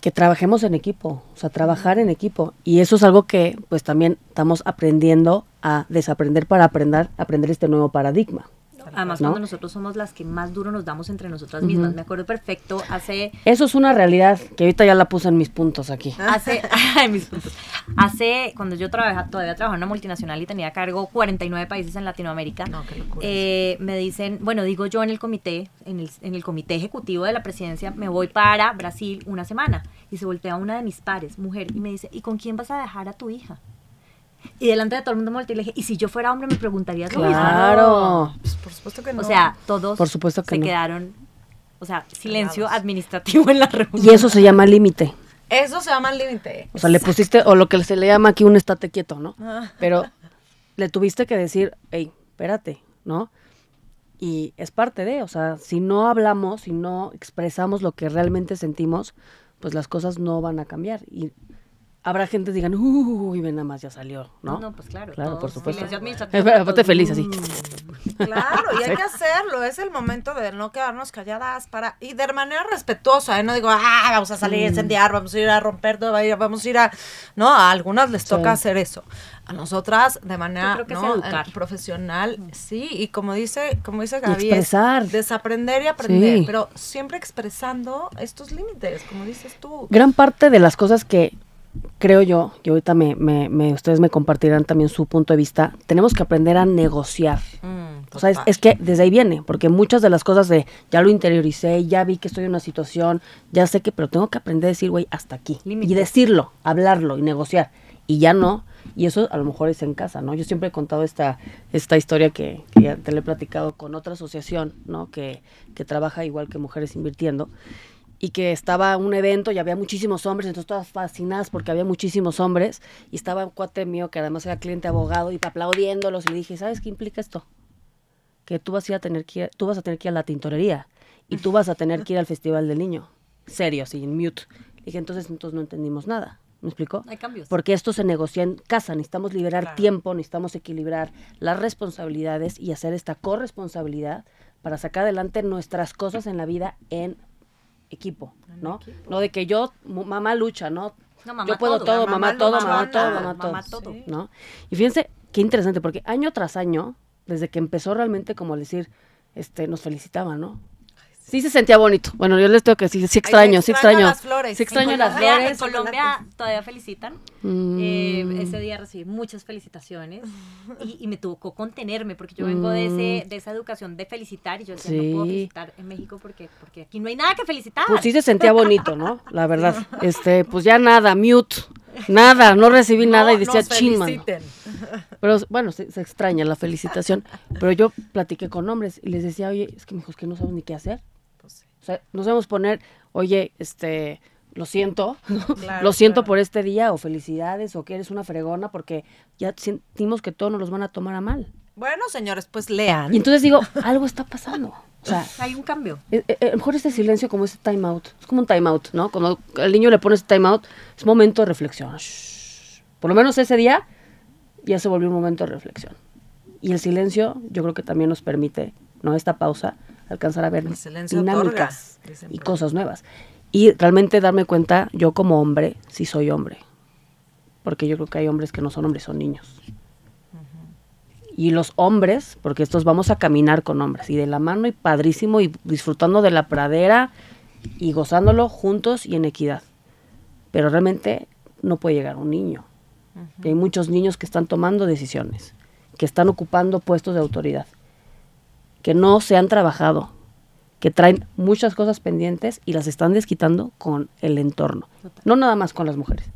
que trabajemos en equipo, o sea, trabajar en equipo. Y eso es algo que pues también estamos aprendiendo a desaprender para aprender, aprender este nuevo paradigma. Además, ¿no? cuando nosotros somos las que más duro nos damos entre nosotras mismas. Me acuerdo perfecto hace Eso es una realidad que ahorita ya la puse en mis puntos aquí. Hace, ay, mis puntos. Hace, cuando yo trabajaba, todavía trabajaba en una multinacional y tenía a cargo 49 países en Latinoamérica, No, qué locura. eh, me dicen, bueno, digo yo en el comité, en el, en el comité ejecutivo de la presidencia, me voy para Brasil una semana. Y se voltea una de mis pares, mujer, y me dice, ¿y con quién vas a dejar a tu hija? Y delante de todo el mundo me volteé y le dije, ¿y si yo fuera hombre me preguntarías lo mismo?" Claro. Pues, por supuesto que no. O sea, todos Por supuesto que se no. quedaron, o sea, silencio administrativo en la reunión. Y eso se llama límite. Eso se llama límite. O sea, le pusiste, o lo que se le llama aquí un estate quieto, ¿no? Ah. Pero le tuviste que decir, hey, espérate, ¿no? Y es parte de, o sea, si no hablamos, si no expresamos lo que realmente sentimos, pues las cosas no van a cambiar. Y habrá gente que digan, uy, ven nada más, ya salió, ¿no? No, pues claro. Claro, por supuesto. Aparte feliz así. Claro, y hay que hacerlo. Es el momento de no quedarnos calladas para y de manera respetuosa. ¿eh? No digo, ah, vamos a salir a incendiar, vamos a ir a romper todo, vamos a ir a. No, a algunas les toca Sí. hacer eso. A nosotras, de manera ¿no? profesional, sí. Y como dice, como dice Gaby, expresar. desaprender y aprender. Sí. Pero siempre expresando estos límites, como dices tú. Gran parte de las cosas que creo yo, y ahorita me, me, me- ustedes me compartirán también su punto de vista, tenemos que aprender a negociar. Mm, O sea, es, que desde ahí viene, porque muchas de las cosas de ya lo interioricé, ya vi que estoy en una situación, ya sé que, pero tengo que aprender a decir, güey, hasta aquí. Y decirlo, hablarlo y negociar. Y ya no. Y eso a lo mejor es en casa, ¿no? Yo siempre he contado esta, esta historia que, que ya te la he platicado con otra asociación, ¿no? Que, que trabaja igual que Mujeres Invirtiendo. Y que estaba un evento y había muchísimos hombres, entonces todas fascinadas porque había muchísimos hombres. Y estaba un cuate mío que además era cliente abogado y aplaudiéndolos. Y le dije, ¿sabes qué implica esto? que tú vas a ir a tener que ir, tú vas a tener que ir a la tintorería y tú vas a tener que ir al festival del niño. Serio, así, en mute. Le dije, entonces, entonces no entendimos nada. ¿Me explicó? Hay cambios. Porque esto se negocia en casa, necesitamos liberar Claro. tiempo, necesitamos equilibrar las responsabilidades y hacer esta corresponsabilidad para sacar adelante nuestras cosas en la vida en equipo, ¿no? No de que yo, mamá lucha, ¿no? No, mamá yo puedo todo. mamá, mamá todo, mamá todo, mamá mamá todo. Sí. ¿no? Y fíjense qué interesante, porque año tras año, desde que empezó realmente como decir, este, nos felicitaban, ¿no? Sí se sentía bonito. Bueno, yo les tengo que decir, sí extraño, sí extraño extraño. las flores. Sí extraño En las Colombia- flores. En Colombia todavía felicitan. Mm. Eh, ese día recibí muchas felicitaciones y, y me tocó contenerme porque yo vengo de, ese, de esa educación de felicitar y yo decía, no puedo Mm. Felicitar en México porque, porque aquí no hay nada que felicitar. Pues sí se sentía bonito, ¿no? La verdad. Este, pues ya nada, mute. Nada, no recibí nada y decía nos chin, mano". feliciten. Pero bueno, se, se extraña la felicitación. Pero yo platiqué con hombres y les decía, oye, es que mijos que no sabemos ni qué hacer. Pues sí. O sea, no sabemos poner, oye, este, lo siento, ¿no? Claro, lo siento claro. por este día, o felicidades, o que eres una fregona, porque ya sentimos que todos nos los van a tomar a mal. Bueno, señores, pues lean. Y entonces digo, algo está pasando. O sea, Hay un cambio. eh, eh, a lo mejor este silencio como ese time out, es como un time out, ¿no? Cuando al niño le pones time out, es momento de reflexión. Shh. Por lo menos ese día ya se volvió un momento de reflexión. Y el silencio, yo creo que también nos permite, ¿no? Esta pausa, alcanzar a ver dinámicas otorga, y cosas nuevas. Y realmente darme cuenta, yo como hombre, sí soy hombre. Porque yo creo que hay hombres que no son hombres, son niños. Y los hombres, porque estos vamos a caminar con hombres, y de la mano y padrísimo, y disfrutando de la pradera y gozándolo juntos y en equidad. Pero realmente no puede llegar un niño. Hay muchos niños que están tomando decisiones, que están ocupando puestos de autoridad, que no se han trabajado, que traen muchas cosas pendientes y las están desquitando con el entorno. No nada más con las mujeres,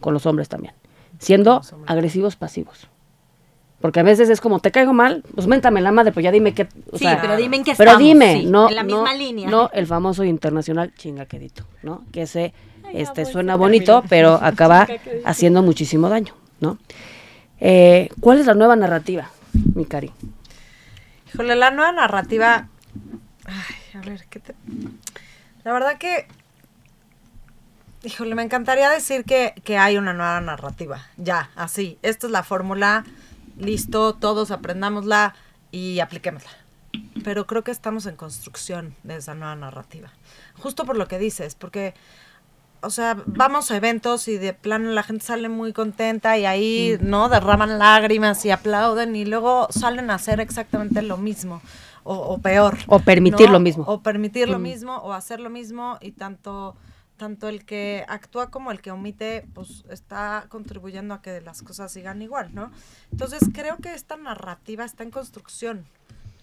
con los hombres también. Siendo hombres. agresivos pasivos. Porque a veces es como, te caigo mal, pues méntame la madre, pues ya dime qué. o Sí, sea, pero dime en qué Pero estamos, dime, sí, no. en la no- misma línea. No el famoso internacional chingaquedito, ¿no? Que ese este, amo suena bonito, pero acaba haciendo muchísimo daño, ¿no? Eh, ¿Cuál es la nueva narrativa, mi cari? Híjole, la nueva narrativa. Ay, a ver, ¿qué te.? La verdad que. Híjole, me encantaría decir que, que hay una nueva narrativa. Ya, así. Esta es la fórmula. Listo, todos aprendámosla y apliquémosla. Pero creo que estamos en construcción de esa nueva narrativa. Justo por lo que dices, porque o sea, vamos a eventos y de plano la gente sale muy contenta y ahí, ¿no? Derraman lágrimas y aplauden y luego salen a hacer exactamente lo mismo. O, o peor. O permitir ¿no? lo mismo. O permitir lo Mm. mismo, o hacer lo mismo, y tanto, tanto el que actúa como el que omite, pues está contribuyendo a que las cosas sigan igual, ¿no? Entonces creo que esta narrativa está en construcción,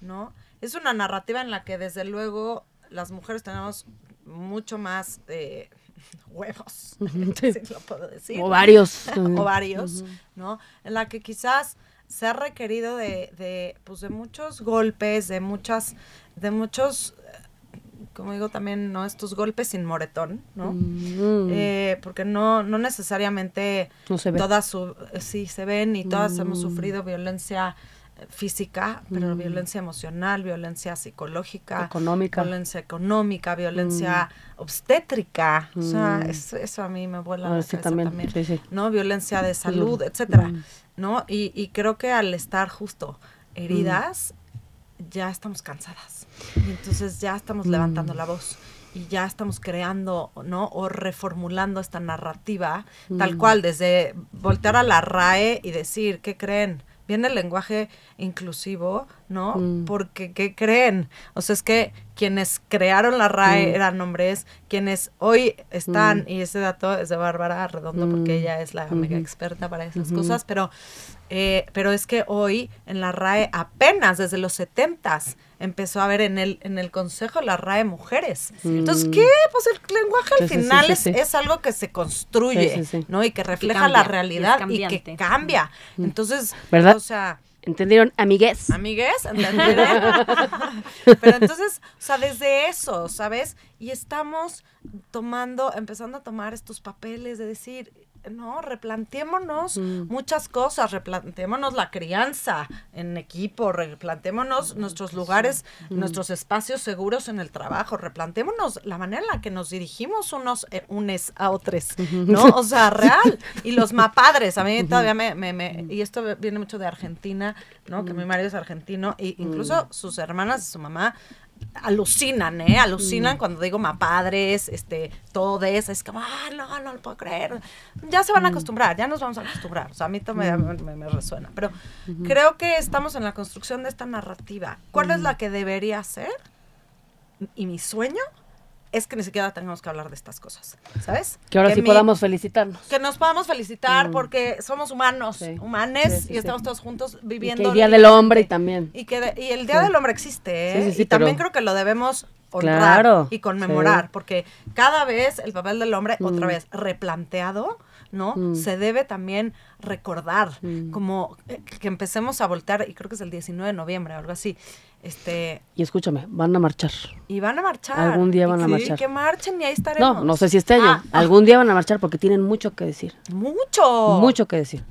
¿no? Es una narrativa en la que desde luego las mujeres tenemos mucho más eh, huevos, Sí. si lo puedo decir. O varios. o varios, ¿no? En la que quizás se ha requerido de, de, pues de muchos golpes, de muchas, de muchos, como digo también, ¿no? Estos golpes sin moretón, ¿no? Mm. Eh, porque no, no necesariamente No se ve. todas su, sí se ven y todas hemos Mm. sufrido violencia eh, física, pero Mm. violencia emocional, violencia psicológica, Económica. violencia económica, violencia obstétrica, o sea, eso, eso a mí me vuela Ah, la cabeza también. también, Sí, sí. ¿no? Violencia de salud, etcétera. ¿No? Y, y creo que al estar justo heridas, ya estamos cansadas. Y entonces ya estamos Mm. levantando la voz y ya estamos creando, ¿no? O reformulando esta narrativa, tal Mm. cual, desde voltear a la RAE y decir, ¿qué creen? Viene el lenguaje inclusivo, ¿no? Mm. Porque, ¿qué creen? O sea, es que quienes crearon la RAE Mm. eran hombres, quienes hoy están, Mm. y ese dato es de Bárbara Redondo, porque ella es la mega experta para esas cosas, pero, eh, pero es que hoy en la RAE apenas desde los setentas empezó a haber en el, en el consejo la RAE mujeres. Entonces, Mm. ¿qué? Pues el lenguaje al Sí, sí, sí, final sí, es, sí. es algo que se construye, Sí, sí, sí. ¿no? Y que refleja cambia, la realidad y, que cambia. Entonces, ¿Verdad? o sea, ¿Entendieron, amigues? amigues, ¿entendieron? Pero entonces, o sea, desde eso, ¿sabes? Y estamos tomando, empezando a tomar estos papeles de decir, no, replanteémonos Mm. muchas cosas, replanteémonos la crianza en equipo, replanteémonos nuestros lugares, nuestros espacios seguros en el trabajo, replanteémonos la manera en la que nos dirigimos unos eh, unes a otros, ¿no? O sea, real. Y los mapadres, a mí todavía me, me, me- y esto viene mucho de Argentina, ¿no? Que mi marido es argentino, e incluso sus hermanas y su mamá alucinan, ¿eh? Alucinan cuando digo mapadres, este, todes, es como, ah, no, no lo puedo creer. Ya se van a acostumbrar, ya nos vamos a acostumbrar. O sea, a mí también me, me- me resuena. Pero creo que estamos en la construcción de esta narrativa. ¿Cuál es la que debería ser? Y mi sueño es que ni siquiera tengamos que hablar de estas cosas, ¿sabes? Que ahora sí mi- podamos felicitarnos. que nos podamos felicitar Mm. porque somos humanos, Sí. humanes, Sí, sí, y estamos todos juntos Y que viviendo. el Día del. Hombre y también. Y, que de- y el Día del Hombre existe, ¿eh? Sí, sí, sí, y también pero- creo que lo debemos honrar Claro, y conmemorar, porque cada vez el papel del hombre, otra Mm. vez replanteado, ¿no? Mm. Se debe también recordar, como eh, que empecemos a voltear, y creo que es el 19 de noviembre o algo así, este, Y escúchame, van a marchar. y van a marchar. Algún día van a marchar. Que marchen y ahí estaremos. No, no sé si este año. Ah, ah, Algún día van a marchar porque tienen mucho que decir. mucho. Mucho que decir.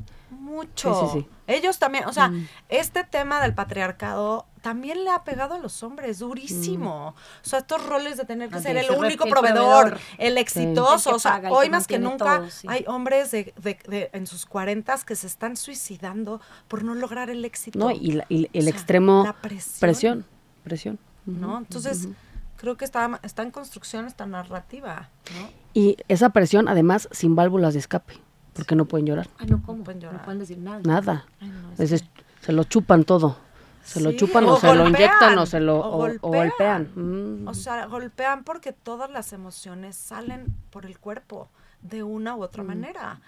Mucho. Sí, sí, sí. Ellos también, o sea, Mm. este tema del patriarcado también le ha pegado a los hombres durísimo. O sea, estos roles de tener que Así ser el único proveedor, proveedor. el exitoso. El o sea, paga, hoy que más que nunca todo, hay hombres de, de- de- en sus cuarentas que se están suicidando por no lograr el éxito. ¿No? Y, la- y el O sea, extremo. la presión. presión. Presión. ¿no? Entonces, creo que está, está en construcción esta narrativa, ¿no? Y esa presión, además, sin válvulas de escape. Porque no pueden llorar. Ay, no, ¿cómo? pueden llorar. No pueden decir nada. Nada. Ay, no, es Es se lo chupan todo. Se lo chupan o, o se lo golpean, inyectan o se lo o o- o golpean. Mm. O sea, golpean porque todas las emociones salen por el cuerpo de una u Mm. otra manera,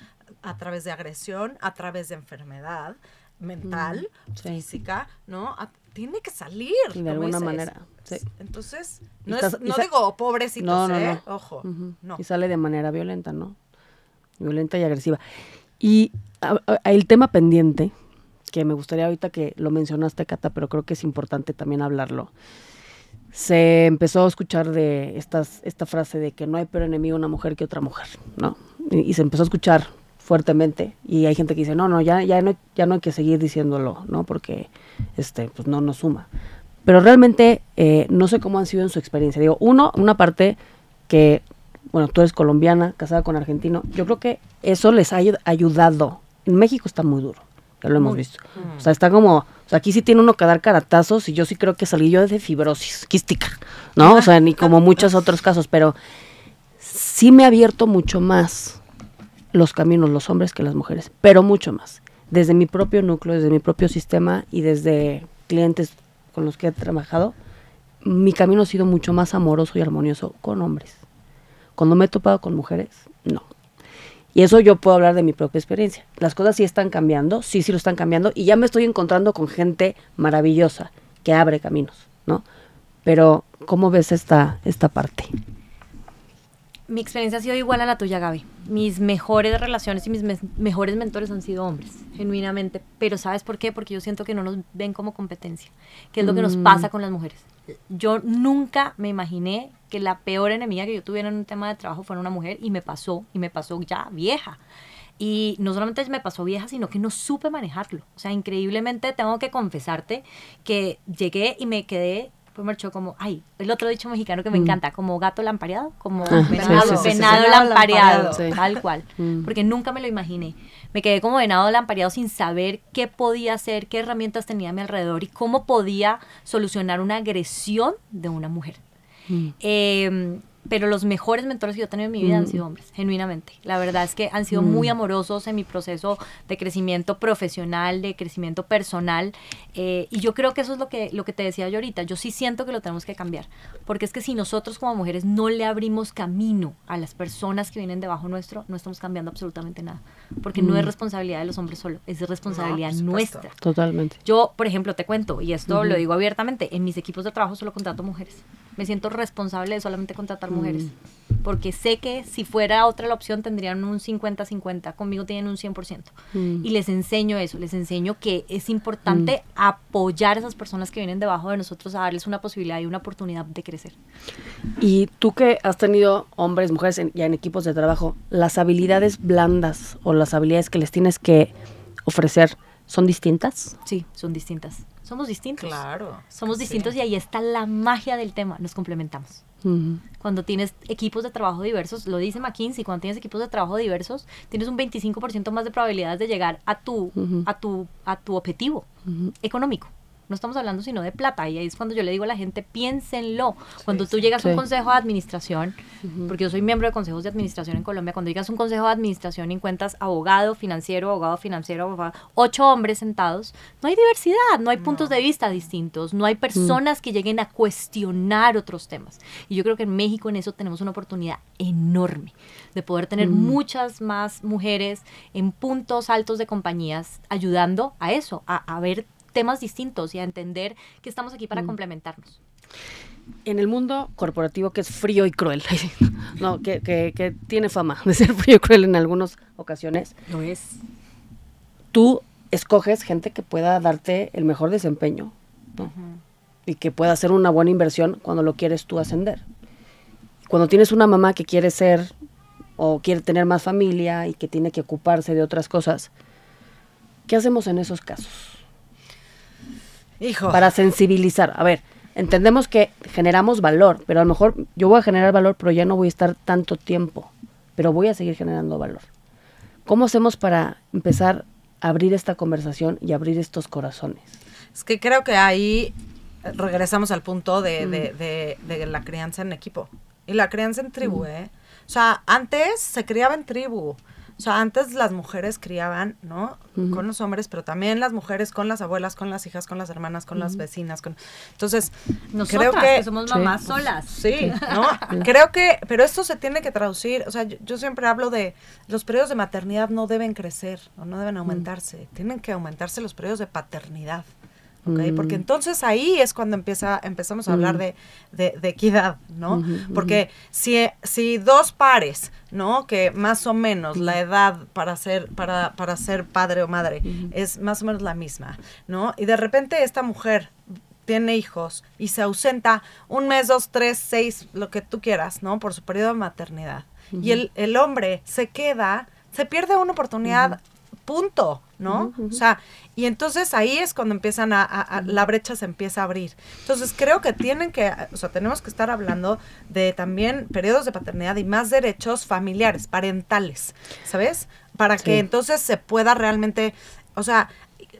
a través de agresión, a través de enfermedad mental, Mm, sí. física, ¿no? A- tiene que salir. Y de alguna dices. manera, sí. Entonces, no, estás- es- no digo pobrecitos, No, no, ¿eh? no. Ojo, no. Y sale de manera violenta, ¿no? Violenta y agresiva. Y el tema pendiente, que me gustaría ahorita que lo mencionaste, Cata, pero creo que es importante también hablarlo. Se empezó a escuchar de estas, esta frase de que no hay peor enemigo una mujer que otra mujer, ¿no? Y, y se empezó a escuchar fuertemente y hay gente que dice, no, no, ya, ya, no, ya no hay que seguir diciéndolo, ¿no? Porque este, pues no nos suma. Pero realmente eh, no sé cómo han sido en su experiencia. Digo, uno, una parte que, bueno, tú eres colombiana, casada con argentino, yo creo que eso les ha ayu- ayudado. En México está muy duro, ya lo hemos visto. O sea, está como, o sea, aquí sí tiene uno que dar caratazos y yo sí creo que salí yo de fibrosis quística, ¿no? O sea, ni como muchos otros casos, pero sí me ha abierto mucho más los caminos los hombres que las mujeres, pero mucho más. Desde mi propio núcleo, desde mi propio sistema y desde clientes con los que he trabajado, mi camino ha sido mucho más amoroso y armonioso con hombres. Cuando me he topado con mujeres, no. Y eso yo puedo hablar de mi propia experiencia. Las cosas sí están cambiando, sí, sí lo están cambiando, y ya me estoy encontrando con gente maravillosa que abre caminos, ¿no? Pero, ¿cómo ves esta, esta parte? Mi experiencia ha sido igual a la tuya, Gaby. Mis mejores relaciones y mis mejores mentores han sido hombres, genuinamente. Pero ¿sabes por qué? Porque yo siento que no nos ven como competencia, que es lo que nos pasa mm. con las mujeres. Yo nunca me imaginé que la peor enemiga que yo tuviera en un tema de trabajo fuera una mujer y me pasó, y me pasó ya vieja. Y no solamente me pasó vieja, sino que no supe manejarlo. O sea, increíblemente tengo que confesarte que llegué y me quedé pues marchó como, ay, el otro dicho mexicano que me mm. encanta, como gato lampareado, como ah, venado, lampareado, tal cual, mm. porque nunca me lo imaginé. Me quedé como venado lampareado sin saber qué podía hacer, qué herramientas tenía a mi alrededor y cómo podía solucionar una agresión de una mujer. Mm. Em, pero los mejores mentores que yo he tenido en mi vida han mm. sido hombres, genuinamente. La verdad es que han sido muy mm. amorosos en mi proceso de crecimiento profesional, de crecimiento personal. Eh, y yo creo que eso es lo que, lo que te decía yo ahorita. Yo sí siento que lo tenemos que cambiar. Porque es que si nosotros como mujeres no le abrimos camino a las personas que vienen debajo nuestro, no estamos cambiando absolutamente nada. Porque no es mm. responsabilidad de los hombres solo, es responsabilidad nuestra. Totalmente. Yo, por ejemplo, te cuento, y esto lo digo abiertamente, en mis equipos de trabajo solo contrato mujeres. Me siento responsable de solamente contratar mujeres. Mm. Porque sé que si fuera otra la opción tendrían un 50-50, conmigo tienen un 100%. Mm. Y les enseño eso, les enseño que es importante mm. apoyar a esas personas que vienen debajo de nosotros a darles una posibilidad y una oportunidad de crecer. Y tú que has tenido hombres, mujeres ya en equipos de trabajo, las habilidades blandas o las habilidades que les tienes que ofrecer, ¿son distintas? Sí, son distintas. Somos distintos. Claro. Somos distintos y ahí está la magia del tema. Nos complementamos. Cuando tienes equipos de trabajo diversos, lo dice McKinsey, cuando tienes equipos de trabajo diversos, tienes un 25% más de probabilidades de llegar a tu, a tu, a tu objetivo económico no estamos hablando sino de plata. Y ahí es cuando yo le digo a la gente, piénsenlo. Cuando tú llegas a un consejo de administración, porque yo soy miembro de consejos de administración en Colombia, cuando llegas a un consejo de administración y encuentras abogado financiero, abogado financiero, ocho hombres sentados, no hay diversidad, no hay puntos de vista distintos, no hay personas que lleguen a cuestionar otros temas. Y yo creo que en México en eso tenemos una oportunidad enorme de poder tener muchas más mujeres en puntos altos de compañías ayudando a eso, a, a ver temas distintos y a entender que estamos aquí para mm. complementarnos. En el mundo corporativo que es frío y cruel, no, que, que, tiene fama de ser frío y cruel en algunas ocasiones. Lo es. Tú escoges gente que pueda darte el mejor desempeño y que pueda hacer una buena inversión cuando lo quieres tú ascender. Cuando tienes una mamá que quiere ser o quiere tener más familia y que tiene que ocuparse de otras cosas, ¿qué hacemos en esos casos? Para sensibilizar. A ver, entendemos que generamos valor, pero a lo mejor yo voy a generar valor, pero ya no voy a estar tanto tiempo, pero voy a seguir generando valor. ¿Cómo hacemos para empezar a abrir esta conversación y abrir estos corazones? Es que creo que ahí regresamos al punto de, de, de, la crianza en equipo. Y la crianza en tribu, ¿eh? O sea, antes se criaba en tribu. O sea, antes las mujeres criaban, ¿no? Con los hombres, pero también las mujeres con las abuelas, con las hijas, con las hermanas, con las vecinas, con... Entonces, creo que... somos mamás solas. Sí, ¿no? creo que... Pero esto se tiene que traducir. O sea, yo, siempre hablo de... Los periodos de maternidad no deben crecer o no deben aumentarse. Tienen que aumentarse los periodos de paternidad. Porque mm. entonces ahí es cuando empieza, empezamos a hablar mm. de, equidad, ¿no? Porque si, si dos pares, ¿no? Que más o menos la edad para ser, para, para ser padre o madre es más o menos la misma, ¿no? Y de repente esta mujer tiene hijos y se ausenta un mes, dos, tres, seis, lo que tú quieras, ¿no? Por su periodo de maternidad. Y el, el hombre se queda, se pierde una oportunidad punto, ¿no? O sea, y entonces ahí es cuando empiezan a, la brecha se empieza a abrir. Entonces creo que tienen que, o sea, tenemos que estar hablando de también periodos de paternidad y más derechos familiares, parentales, ¿sabes? Para que entonces se pueda realmente, o sea,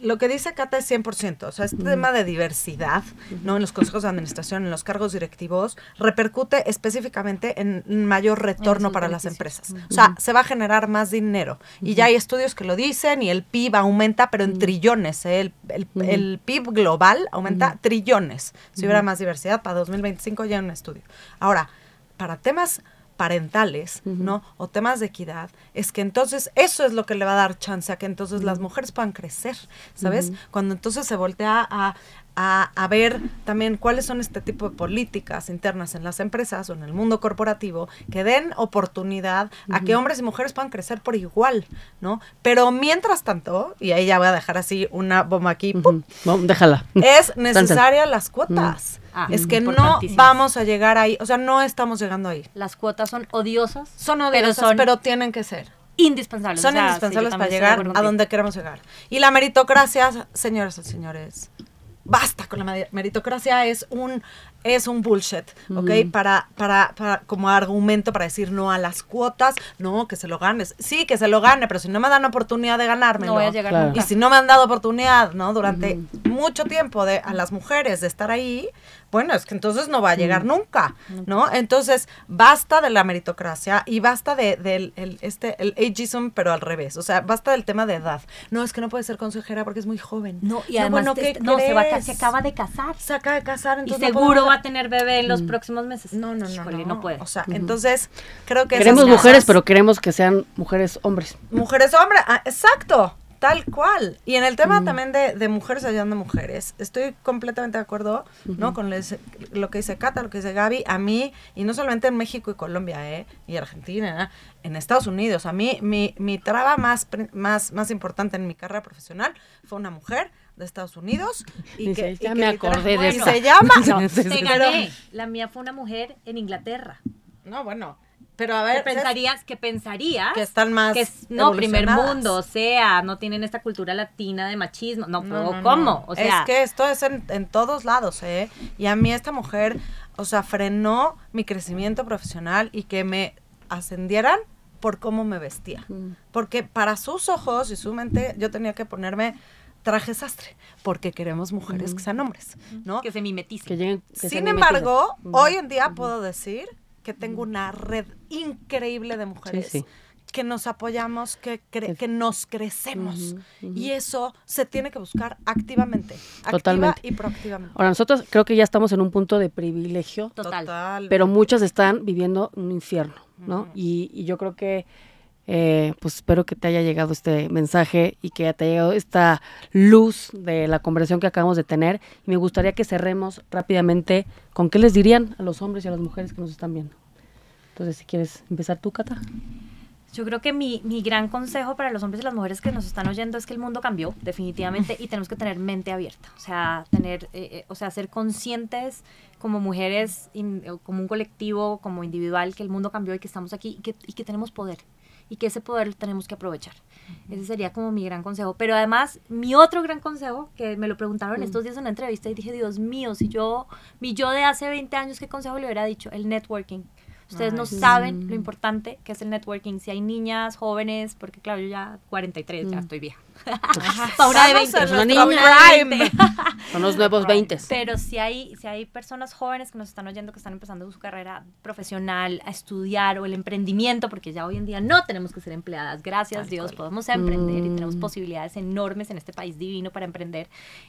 lo que dice Cata es 100%, o sea, este tema de diversidad, ¿no? En los consejos de administración, en los cargos directivos, repercute específicamente en mayor retorno para las empresas. O sea, se va a generar más dinero. Y ya hay estudios que lo dicen y el PIB aumenta, pero en trillones. ¿eh? El, el- el PIB global aumenta trillones. Si hubiera más diversidad, para 2025 ya hay un estudio. Ahora, para temas parentales, ¿no? O temas de equidad, es que entonces eso es lo que le va a dar chance a que entonces las mujeres puedan crecer, ¿sabes? Cuando entonces se voltea a, a, a ver también cuáles son este tipo de políticas internas en las empresas o en el mundo corporativo que den oportunidad a que hombres y mujeres puedan crecer por igual, ¿no? Pero mientras tanto, y ahí ya voy a dejar así una bomba aquí, déjala. es necesaria las cuotas. Ah, es que no vamos a llegar ahí, o sea, no estamos llegando ahí. Las cuotas son odiosas. Son odiosas, pero tienen que ser. indispensables. Son O sea, sí, yo indispensables para llegar a donde queremos llegar. Y la meritocracia, señoras y señores, basta con la meri- meritocracia, es un es un bullshit, ¿ok? Para, para, para, como argumento para decir no a las cuotas, no, que se lo ganes. Sí, que se lo gane, pero si no me dan oportunidad de ganármelo. No voy a llegar Claro. nunca. Y si no me han dado oportunidad, ¿no? Durante mucho tiempo de a las mujeres de estar ahí, bueno, es que entonces no va a llegar nunca, ¿no? Entonces, basta de la meritocracia y basta de, del el, este, el ageism, pero al revés. O sea, basta del tema de edad. No, es que no puede ser consejera porque es muy joven. No, y además bueno, te- ¿qué no, se, va a se acaba de casar. Se acaba de casar, Y entonces no seguro va a tener bebé en los próximos meses. No, no, no, Híjole, no, no puede. O sea, entonces, creo que Queremos mujeres, pero queremos que sean mujeres hombres. Mujeres hombres, ah, exacto, tal cual. Y en el tema también de, de mujeres ayudando a mujeres, estoy completamente de acuerdo, ¿no? Con les- lo que dice Cata, lo que dice Gaby, a mí, y no solamente en México y Colombia, ¿eh? Y Argentina, ¿eh? en Estados Unidos, a mí, mi, mi traba más, más, más importante en mi carrera profesional fue una mujer de Estados Unidos. Y Dice, que, y "Ya que me acordé de y esa". se llama. No, gané. La mía fue una mujer en Inglaterra. no, bueno, pero a Que ver, ¿sabes? pensarías, que pensarías que están más que es, no, primer mundo, o sea, no tienen esta cultura latina de machismo. No, pero No, no, ¿cómo? no. O sea, es que esto es en, en todos lados, ¿eh? Y a mí esta mujer, o sea, frenó mi crecimiento profesional y que me ascendieran por cómo me vestía. Porque para sus ojos y su mente yo tenía que ponerme traje sastre, porque queremos mujeres que sean hombres, ¿no? que se mimeticen. Que lleguen, que Sin embargo, hoy en día puedo decir que tengo una red increíble de mujeres Sí, sí. que nos apoyamos, que, cre- que nos crecemos. Y eso se tiene que buscar activamente, activa Totalmente. y proactivamente. Ahora, nosotros creo que ya estamos en un punto de privilegio, Total. pero muchas están viviendo un infierno, ¿no? y, y yo creo que, eh, pues espero que te haya llegado este mensaje y que te haya llegado esta luz de la conversación que acabamos de tener. Y me gustaría que cerremos rápidamente con qué les dirían a los hombres y a las mujeres que nos están viendo. Entonces, si quieres empezar tú, Cata. Yo creo que mi, mi gran consejo para los hombres y las mujeres que nos están oyendo es que el mundo cambió, definitivamente, y tenemos que tener mente abierta. O sea, tener, eh, eh, o sea, ser conscientes como mujeres, in- o como un colectivo, como individual, que el mundo cambió y que estamos aquí y que, y que tenemos poder. Y que ese poder lo tenemos que aprovechar. Ese sería como mi gran consejo. Pero además, mi otro gran consejo, que me lo preguntaron estos días en una entrevista y dije, Dios mío, si yo, mi yo de hace 20 años, ¿qué consejo le hubiera dicho? El networking. Ustedes no sí. saben lo importante que es el networking. Si hay niñas, jóvenes, porque claro, yo ya 43, ya Mm. estoy vieja. Pa' una de Estamos 20. en una nuestro niña. Son los nuevos 20. Pero si hay, si hay personas jóvenes que nos están oyendo, que están empezando su carrera profesional, a estudiar o el emprendimiento, porque ya hoy en día no tenemos que ser empleadas, gracias Tal Dios, cual. podemos emprender y tenemos Mm. posibilidades enormes en este país divino para emprender,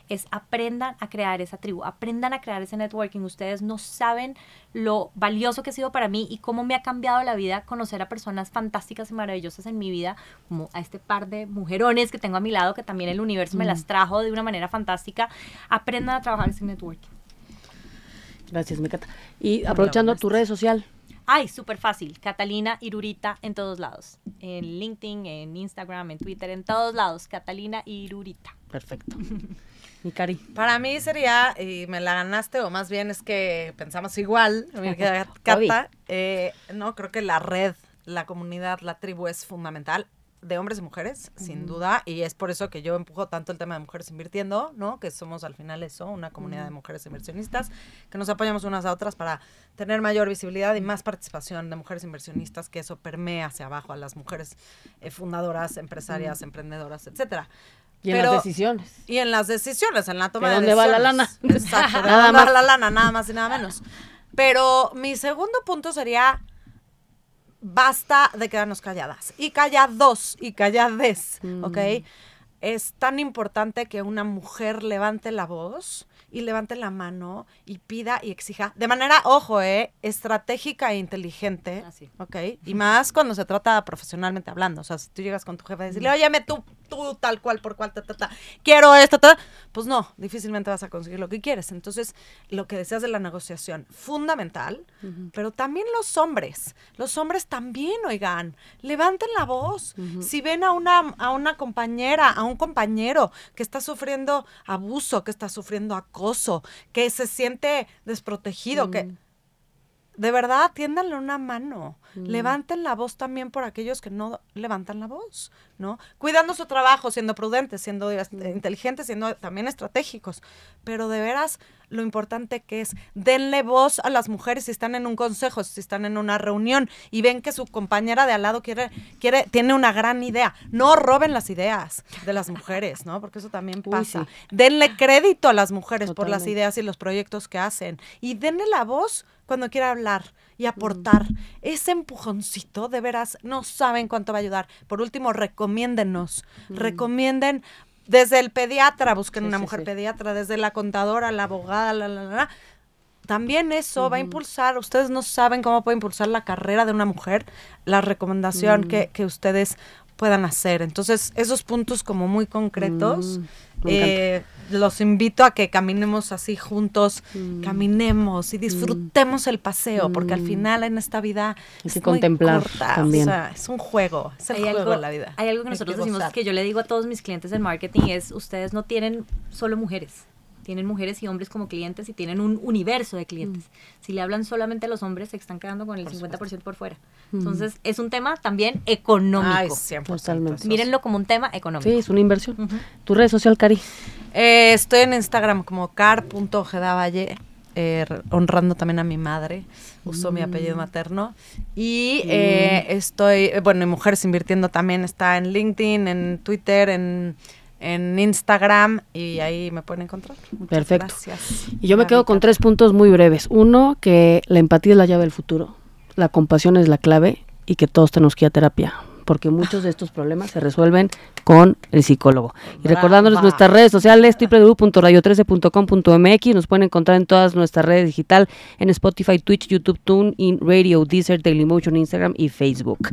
es aprendan a crear esa tribu, aprendan a crear ese networking. Ustedes no saben lo valioso que ha sido para mí y cómo me ha cambiado la vida conocer a personas fantásticas y maravillosas en mi vida, como a este par de mujerones que tengo a mi lado, que también el universo me las trajo de una manera fantástica. Aprendan a trabajar ese networking. Gracias, mi Cata. Y aprovechando tu red social. Ay, súper fácil. Catalina Irurita en todos lados. En LinkedIn, en Instagram, en Twitter, en todos lados. Catalina Irurita. Perfecto. Mi Cari. Para mí sería, y me la ganaste, o más bien es que pensamos igual. Cata, eh, no, creo que la red, la comunidad, la tribu es fundamental de hombres y mujeres, sin duda, y es por eso que yo empujo tanto el tema de mujeres invirtiendo, ¿no? Que somos al final eso, una comunidad de mujeres inversionistas, que nos apoyamos unas a otras para tener mayor visibilidad y más participación de mujeres inversionistas, que eso permea hacia abajo a las mujeres eh, fundadoras, empresarias, emprendedoras, etcétera. Y en Pero- las decisiones. Y en las decisiones, en la toma ¿De de dónde va la decisiones. lana? Exacto, de Nada dónde va la lana, nada más y nada menos. Pero mi segundo punto sería basta de quedarnos calladas. Y callados y callades, ¿ok? Es tan importante que una mujer levante la voz y levante la mano y pida y exija de manera, ojo, eh, estratégica e inteligente, Así. ¿ok? Y más cuando se trata profesionalmente hablando. O sea, si tú llegas con tu jefe a decirle, óyeme, tú, tú, tal cual, por cual, ta, ta, ta, quiero esto, ta", pues no, difícilmente vas a conseguir lo que quieres. Entonces, lo que deseas de la negociación, fundamental, pero también los hombres, los hombres también, oigan, levanten la voz. Si ven a una, a una compañera, a un compañero que está sufriendo abuso, que está sufriendo acoso, que se siente desprotegido, que de verdad, tiéndanle una mano. Levanten la voz también por aquellos que no levantan la voz, ¿no? Cuidando su trabajo, siendo prudentes, siendo inteligentes, siendo también estratégicos. Pero de veras, lo importante que es, denle voz a las mujeres si están en un consejo, si están en una reunión y ven que su compañera de al lado quiere, quiere, tiene una gran idea. No roben las ideas de las mujeres, ¿no? Porque eso también Uy, pasa. sí. Denle crédito a las mujeres por las ideas y los proyectos que hacen. Y denle la voz cuando quiera hablar y aportar. Ese empujoncito, de veras, no saben cuánto va a ayudar. Por último, recomiéndennos. Recomienden desde el pediatra, busquen Sí, una sí, mujer sí. pediatra, desde la contadora, la abogada, la, la, la, la. También eso va a impulsar, ustedes no saben cómo puede impulsar la carrera de una mujer, la recomendación que, que ustedes puedan hacer. Entonces, esos puntos como muy concretos, Mm, eh, los invito a que caminemos así juntos, Mm. caminemos y disfrutemos el paseo, porque al final en esta vida Hay es que muy contemplar corta, también. O sea, es un juego, es el Hay juego algo, de la vida. hay algo que nosotros que decimos gozar. que yo le digo a todos mis clientes en marketing es, ustedes no tienen solo mujeres, tienen mujeres y hombres como clientes y tienen un universo de clientes. Si le hablan solamente a los hombres, se están quedando con el 50% por fuera. Entonces, es un tema también económico. Ay, 100%. Totalmente. Mírenlo como un tema económico. Sí, es una inversión. ¿Tu red social, Cari? Eh, estoy en Instagram como car.ojedavalle, eh, honrando también a mi madre. Uso mi apellido materno. Y eh, estoy, eh, bueno, y Mujeres Invirtiendo también está en LinkedIn, en Twitter, en, en Instagram. Y ahí me pueden encontrar. Muchas Perfecto. Gracias. Y yo me quedo con tres puntos muy breves. Uno, que la empatía es la llave del futuro, la compasión es la clave y que todos tenemos que ir a terapia, porque muchos de estos problemas se resuelven con el psicólogo. Y Brava. recordándoles nuestras redes sociales, www.radio13.com.mx, nos pueden encontrar en todas nuestras redes digital, en Spotify, Twitch, YouTube, TuneIn, Radio, Deezer, Dailymotion, Instagram y Facebook.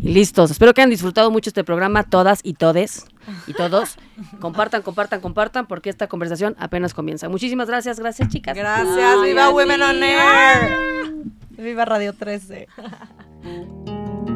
Y listos. Espero que hayan disfrutado mucho este programa, todas y todes y todos. Compartan, compartan, compartan, porque esta conversación apenas comienza. Muchísimas gracias, gracias chicas. Gracias. Ay, ¡Viva. Women on Air! ¡Viva Radio 13!